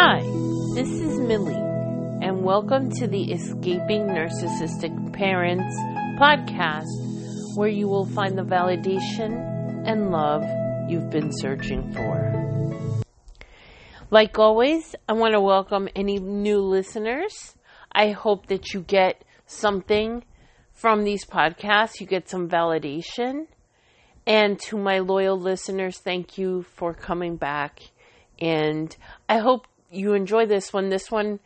Hi, this is Millie, and welcome to the Escaping Narcissistic Parents podcast, where you will find the validation and love you've been searching for. Like always, I want to welcome any new listeners. I hope that you get something from these podcasts, you get some validation. And to my loyal listeners, thank you for coming back. And I hope you enjoy this one. This one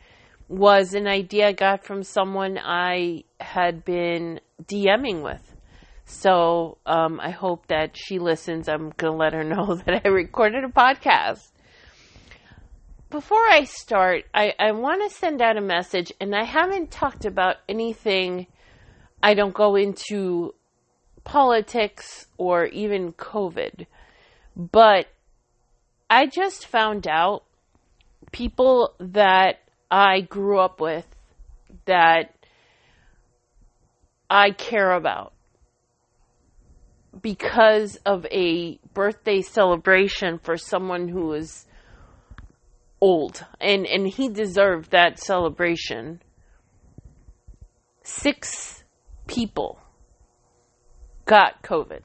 was an idea I got from someone I had been DMing with. So um, I hope that she listens. I'm going to let her know that I recorded a podcast. Before I start, I, I want to send out a message, and I haven't talked about anything. I don't go into politics or even COVID, but I just found out people that I grew up with that I care about because of a birthday celebration for someone who is old. And and he deserved that celebration. Six people got covid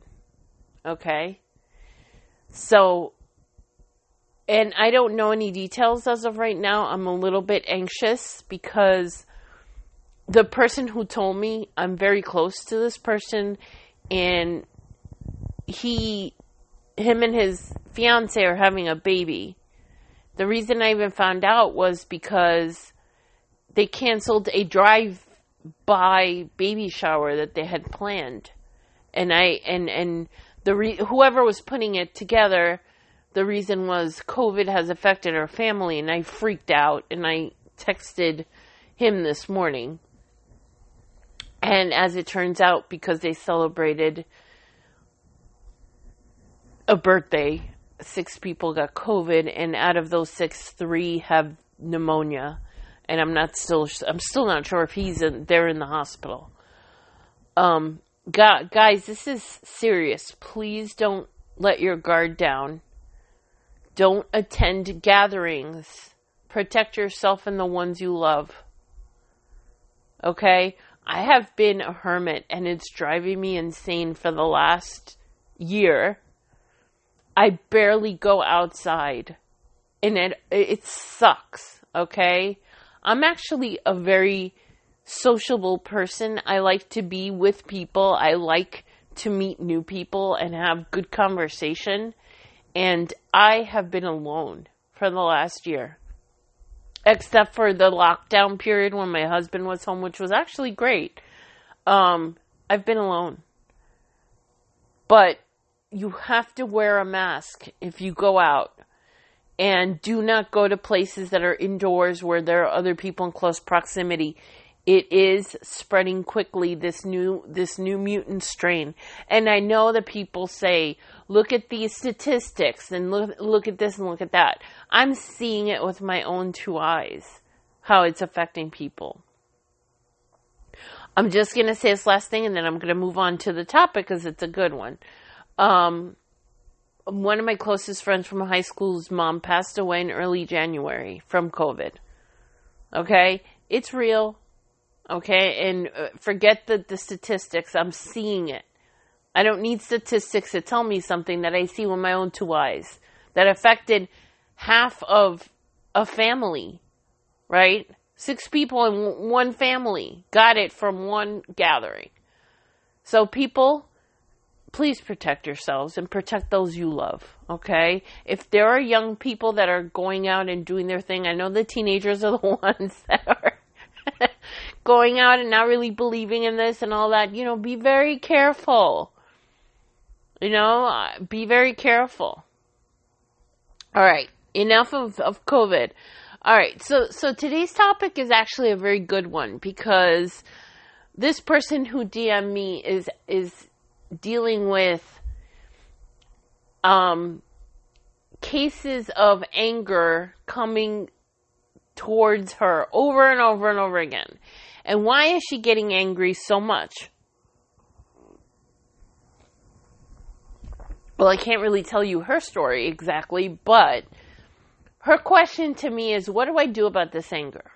okay? So and I don't know any details as of right now. I'm a little bit anxious because the person who told me I'm very close to this person and he him and his fiance are having a baby. The reason I even found out was because they canceled a drive by baby shower that they had planned. And I and and the re- whoever was putting it together the reason was COVID has affected our family, and I freaked out and I texted him this morning. And as it turns out, because they celebrated a birthday, six people got COVID, and out of those six, three have pneumonia. And I'm not still, I'm still not sure if he's in, in the hospital. Um, guys, this is serious. Please don't let your guard down. Don't attend gatherings. Protect yourself and the ones you love. Okay? I have been a hermit and it's driving me insane for the last year. I barely go outside and it it sucks, okay? I'm actually a very sociable person. I like to be with people. I like to meet new people and have good conversation. And I have been alone for the last year. Except for the lockdown period when my husband was home, which was actually great. Um, I've been alone. But you have to wear a mask if you go out. And do not go to places that are indoors where there are other people in close proximity it is spreading quickly this new this new mutant strain and i know that people say look at these statistics and look look at this and look at that. I'm seeing it with my own two eyes how it's affecting people. I'm just going to say this last thing and then i'm going to move on to the topic because it's a good one. Um, one of my closest friends from high school's mom passed away in early january from covid. Okay? It's real. Okay, and uh, forget the, the statistics. I'm seeing it. I don't need statistics to tell me something that I see with my own two eyes that affected half of a family, right? Six people in one family got it from one gathering. So, people, please protect yourselves and protect those you love, okay? If there are young people that are going out and doing their thing, I know the teenagers are the ones that are going out and not really believing in this and all that, you know, be very careful. You know, uh, be very careful. All right, enough of, of COVID. All right, so so today's topic is actually a very good one because this person who DM me is is dealing with um cases of anger coming towards her over and over and over again. And why is she getting angry so much? Well, I can't really tell you her story exactly, but her question to me is, what do I do about this anger?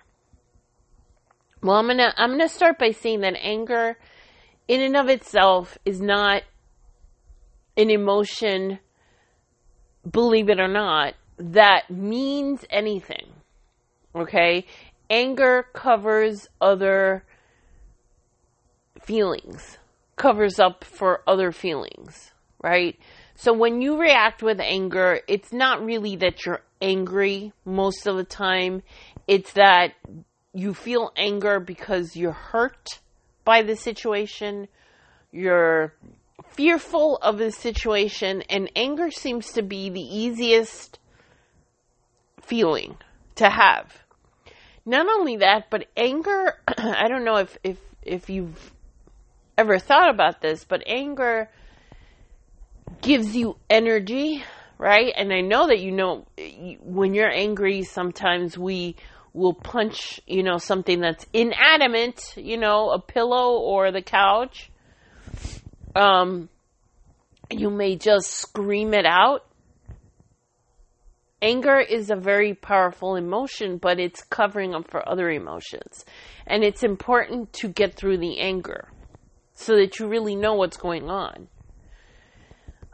Well, I'm gonna I'm gonna start by saying that anger, in and of itself, is not an emotion. Believe it or not, that means anything. Okay, anger covers other feelings, covers up for other feelings, right? So when you react with anger, it's not really that you're angry most of the time. It's that you feel anger because you're hurt by the situation, you're fearful of the situation, and anger seems to be the easiest feeling to have. Not only that, but anger, I don't know if, if, if you've ever thought about this, but anger gives you energy, right? And I know that you know when you're angry, sometimes we will punch, you know, something that's inanimate, you know, a pillow or the couch. Um, you may just scream it out. Anger is a very powerful emotion, but it's covering up for other emotions. And it's important to get through the anger so that you really know what's going on.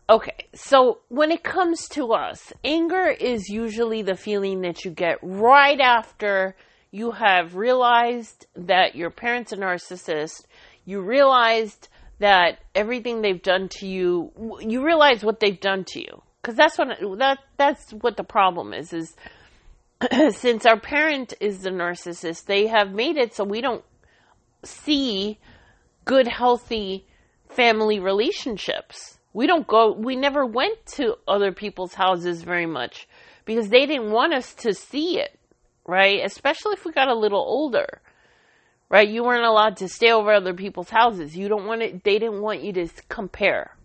Okay, so when it comes to us, anger is usually the feeling that you get right after you have realized that your parents are narcissist, you realized that everything they've done to you, you realize what they've done to you. Cause that's what, that, that's what the problem is, is since our parent is the narcissist, they have made it so we don't see good, healthy family relationships we don't go, we never went to other people's houses very much because they didn't want us to see it, right? Especially if we got a little older, right? You weren't allowed to stay over other people's houses. You don't want it, they didn't want you to compare.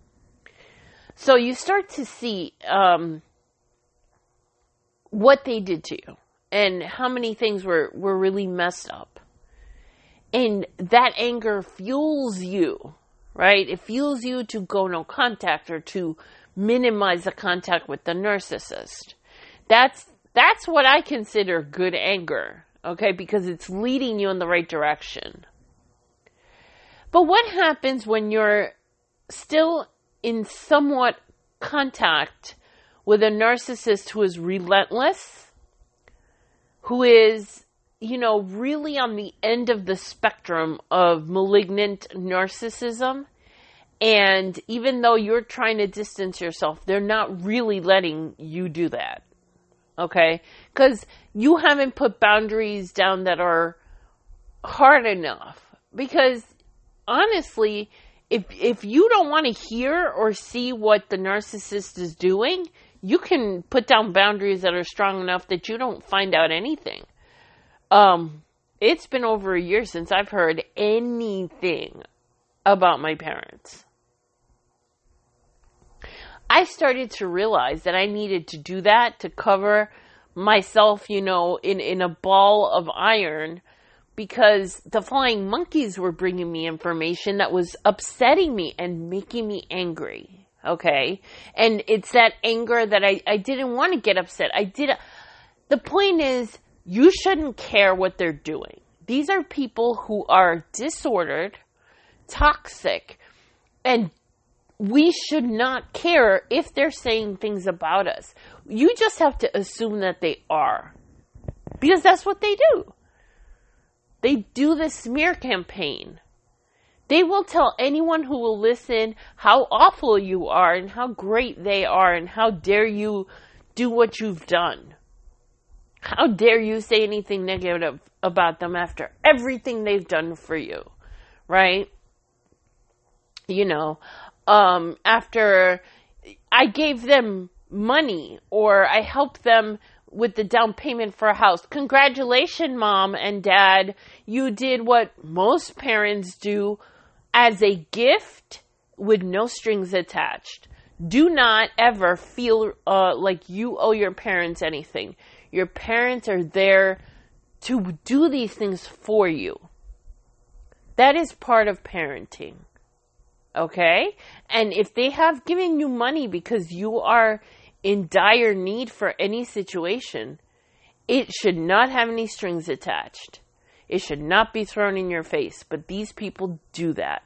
So you start to see, um, what they did to you and how many things were, were really messed up. And that anger fuels you right? It fuels you to go no contact or to minimize the contact with the narcissist. That's that's what I consider good anger, okay? Because it's leading you in the right direction. But what happens when you're still in somewhat contact with a narcissist who is relentless, who is you know, really on the end of the spectrum of malignant narcissism. And even though you're trying to distance yourself, they're not really letting you do that. Okay? Because you haven't put boundaries down that are hard enough. Because honestly, if if you don't want to hear or see what the narcissist is doing, you can put down boundaries that are strong enough that you don't find out anything. Um, it's been over a year since I've heard anything about my parents. I started to realize that I needed to do that to cover myself, you know, in, in a ball of iron because the flying monkeys were bringing me information that was upsetting me and making me angry. Okay. And it's that anger that I, I didn't want to get upset. I did. The point is, you shouldn't care what they're doing. These are people who are disordered, toxic, and we should not care if they're saying things about us. You just have to assume that they are. Because that's what they do. They do the smear campaign. They will tell anyone who will listen how awful you are and how great they are and how dare you do what you've done. How dare you say anything negative about them after everything they've done for you, right? You know, um, after I gave them money or I helped them with the down payment for a house. Congratulations, mom and dad. You did what most parents do as a gift with no strings attached. Do not ever feel uh, like you owe your parents anything. Your parents are there to do these things for you. That is part of parenting. Okay? And if they have given you money because you are in dire need for any situation, it should not have any strings attached. It should not be thrown in your face, but these people do that.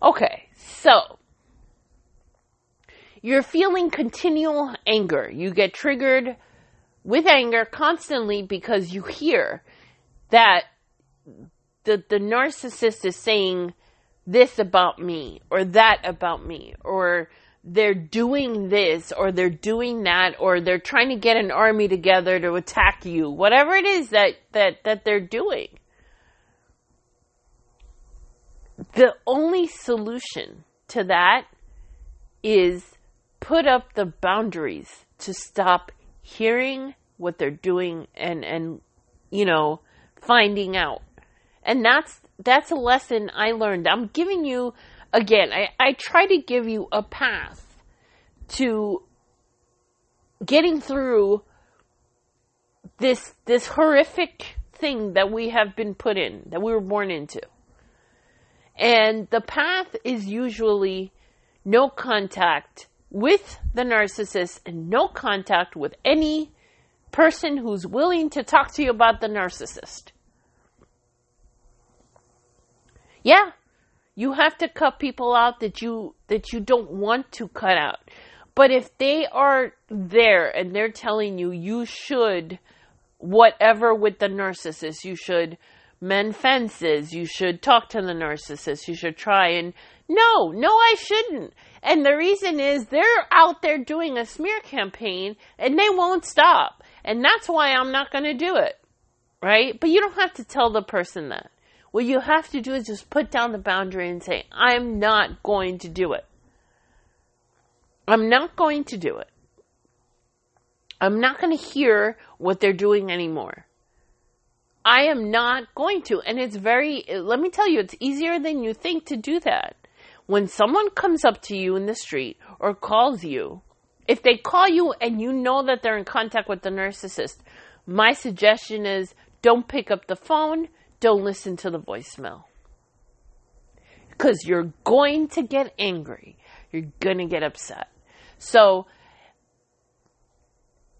Okay, so you're feeling continual anger. You get triggered with anger constantly because you hear that the the narcissist is saying this about me or that about me or they're doing this or they're doing that or they're trying to get an army together to attack you whatever it is that that that they're doing the only solution to that is put up the boundaries to stop hearing what they're doing and and you know finding out. And that's that's a lesson i learned. I'm giving you again i, I try to give you a path to getting through this this horrific thing that we have been put in that we were born into. And the path is usually no contact with the narcissist and no contact with any person who's willing to talk to you about the narcissist. Yeah, you have to cut people out that you that you don't want to cut out. But if they are there and they're telling you you should whatever with the narcissist, you should mend fences, you should talk to the narcissist, you should try and no, no, I shouldn't. And the reason is they're out there doing a smear campaign and they won't stop. And that's why I'm not going to do it. Right? But you don't have to tell the person that. What you have to do is just put down the boundary and say, I'm not going to do it. I'm not going to do it. I'm not going to hear what they're doing anymore. I am not going to. And it's very, let me tell you, it's easier than you think to do that. When someone comes up to you in the street or calls you, if they call you and you know that they're in contact with the narcissist, my suggestion is don't pick up the phone, don't listen to the voicemail. Because you're going to get angry. You're going to get upset. So,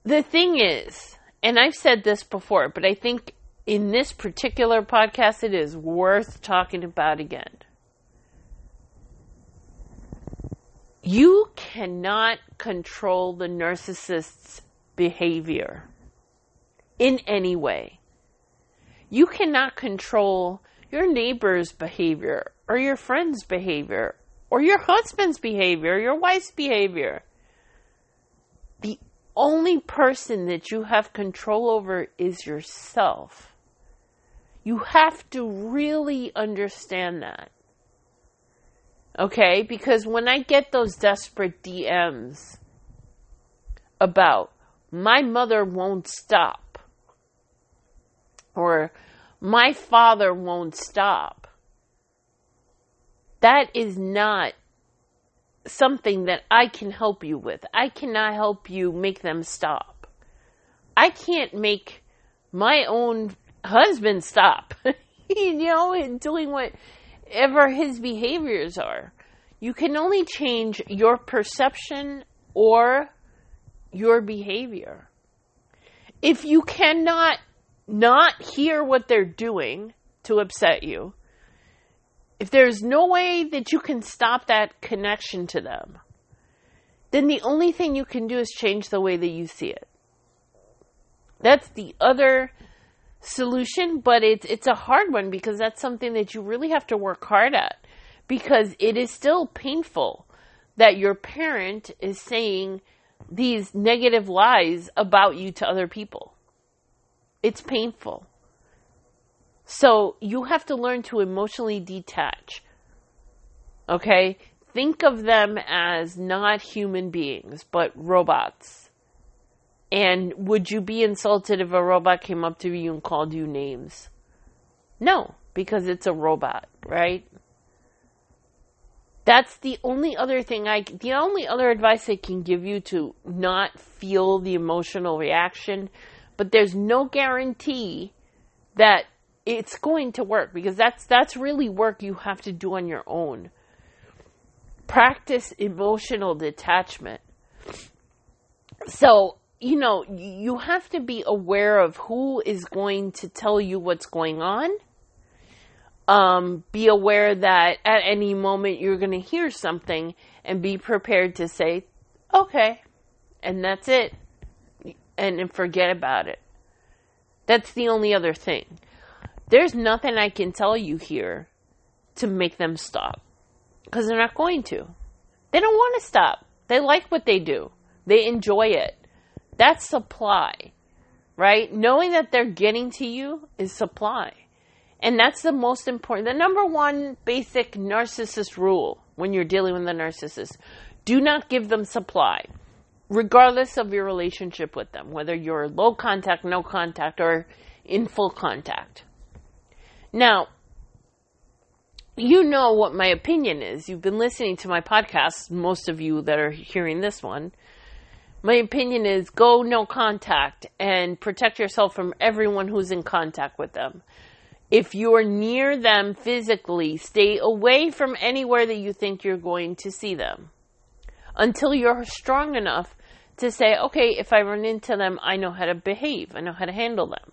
the thing is, and I've said this before, but I think in this particular podcast it is worth talking about again. You cannot control the narcissist's behavior in any way. You cannot control your neighbor's behavior or your friend's behavior or your husband's behavior, your wife's behavior. The only person that you have control over is yourself. You have to really understand that. Okay? Because when I get those desperate DMs about my mother won't stop or my father won't stop, that is not something that I can help you with. I cannot help you make them stop. I can't make my own husband stop. you know, and doing what whatever his behaviors are. You can only change your perception or your behavior. If you cannot not hear what they're doing to upset you, if there's no way that you can stop that connection to them, then the only thing you can do is change the way that you see it. That's the other solution, but it's it's a hard one because that's something that you really have to work hard at because it is still painful that your parent is saying these negative lies about you to other people. It's painful. So you have to learn to emotionally detach. Okay? Think of them as not human beings, but robots and would you be insulted if a robot came up to you and called you names? No, because it's a robot, right? That's the only other thing I, the only other advice I can give you to not feel the emotional reaction, but there's no guarantee that it's going to work because that's, that's really work you have to do on your own. Practice emotional detachment So, you know, you have to be aware of who is going to tell you what's going on. Um, be aware that at any moment you're going to hear something and be prepared to say, okay, and that's it, and, and forget about it. That's the only other thing. There's nothing I can tell you here to make them stop because they're not going to. They don't want to stop. They like what they do. They enjoy it. That's supply, right? Knowing that they're getting to you is supply. And that's the most important. The number one basic narcissist rule when you're dealing with a narcissist do not give them supply, regardless of your relationship with them, whether you're low contact, no contact, or in full contact. Now, you know what my opinion is. You've been listening to my podcast, most of you that are hearing this one. My opinion is go no contact and protect yourself from everyone who's in contact with them. If you're near them physically, stay away from anywhere that you think you're going to see them until you're strong enough to say, okay, if I run into them, I know how to behave, I know how to handle them.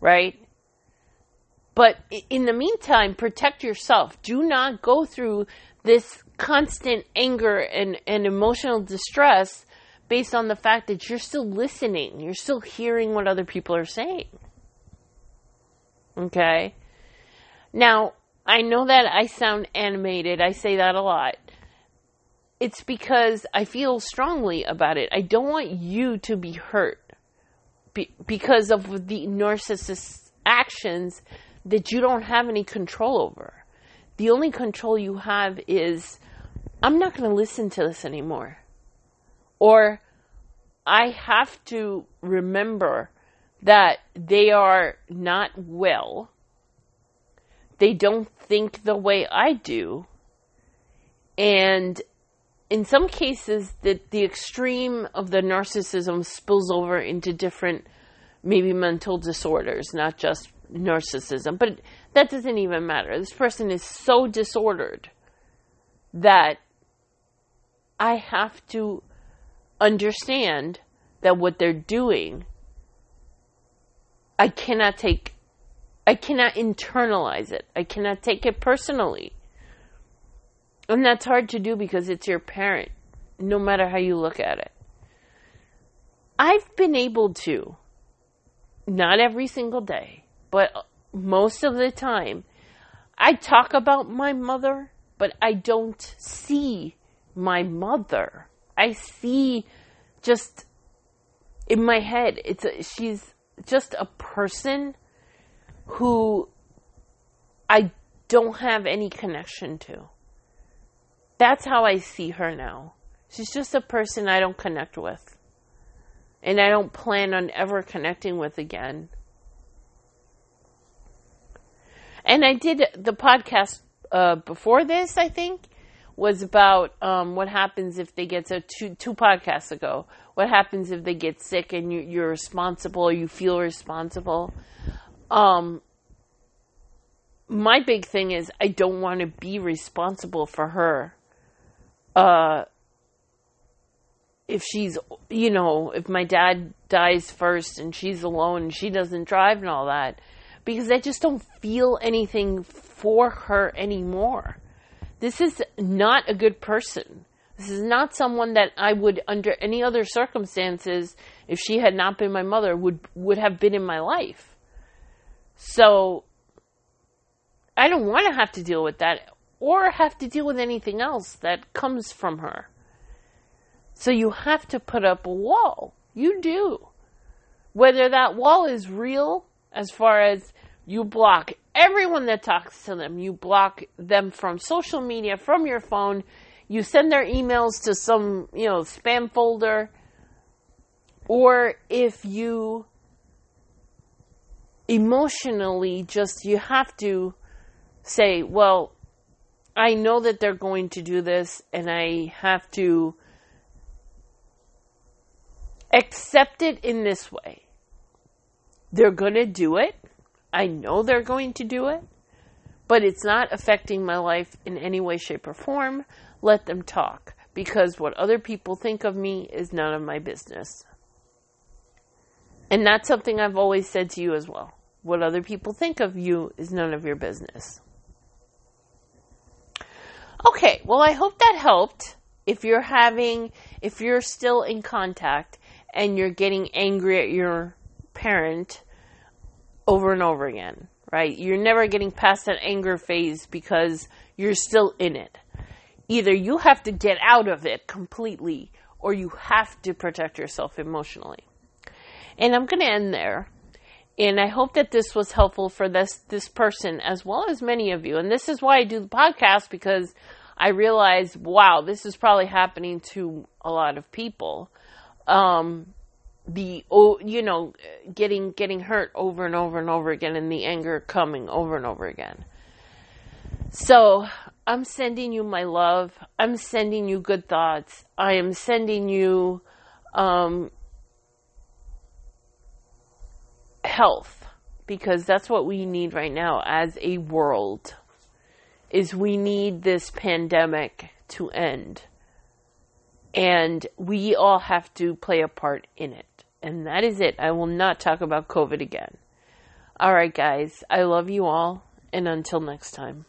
Right? But in the meantime, protect yourself. Do not go through this constant anger and, and emotional distress based on the fact that you're still listening. You're still hearing what other people are saying. Okay? Now, I know that I sound animated. I say that a lot. It's because I feel strongly about it. I don't want you to be hurt be- because of the narcissist's actions that you don't have any control over. The only control you have is I'm not going to listen to this anymore. Or I have to remember that they are not well. They don't think the way I do. And in some cases, the, the extreme of the narcissism spills over into different, maybe mental disorders, not just narcissism, but that doesn't even matter. This person is so disordered that I have to understand that what they're doing, I cannot take, I cannot internalize it. I cannot take it personally. And that's hard to do because it's your parent, no matter how you look at it. I've been able to, not every single day, but most of the time, I talk about my mother, but I don't see my mother. I see just in my head, it's a, she's just a person who I don't have any connection to. That's how I see her now. She's just a person I don't connect with. And I don't plan on ever connecting with again. And I did the podcast uh, before this, I think, was about um, what happens if they get so two two podcasts ago. What happens if they get sick and you, you're responsible, you feel responsible. Um, my big thing is I don't want to be responsible for her. Uh, if she's, you know, if my dad dies first and she's alone and she doesn't drive and all that, because I just don't feel anything for her anymore. This is not a good person. This is not someone that I would, under any other circumstances, if she had not been my mother, would would have been in my life. So I don't want to have to deal with that or have to deal with anything else that comes from her. So you have to put up a wall. You do. Whether that wall is real as far as you block everyone that talks to them. You block them from social media, from your phone. You send their emails to some, you know, spam folder. Or if you emotionally just, you have to say, well, I know that they're going to do this and I have to accept it in this way. They're going to do it. I know they're going to do it, but it's not affecting my life in any way, shape, or form. Let them talk because what other people think of me is none of my business. And that's something I've always said to you as well. What other people think of you is none of your business. Okay, well, I hope that helped. If you're having, if you're still in contact and you're getting angry at your parent over and over again, right? You're never getting past that anger phase because you're still in it. Either you have to get out of it completely or you have to protect yourself emotionally. And I'm going to end there. And I hope that this was helpful for this this person as well as many of you. And this is why I do the podcast because I realize, wow, this is probably happening to a lot of people. Um, the oh, you know, getting getting hurt over and over and over again, and the anger coming over and over again. So I'm sending you my love. I'm sending you good thoughts. I am sending you um, health because that's what we need right now as a world is we need this pandemic to end and we all have to play a part in it and that is it. I will not talk about covid again. All right guys. I love you all and until next time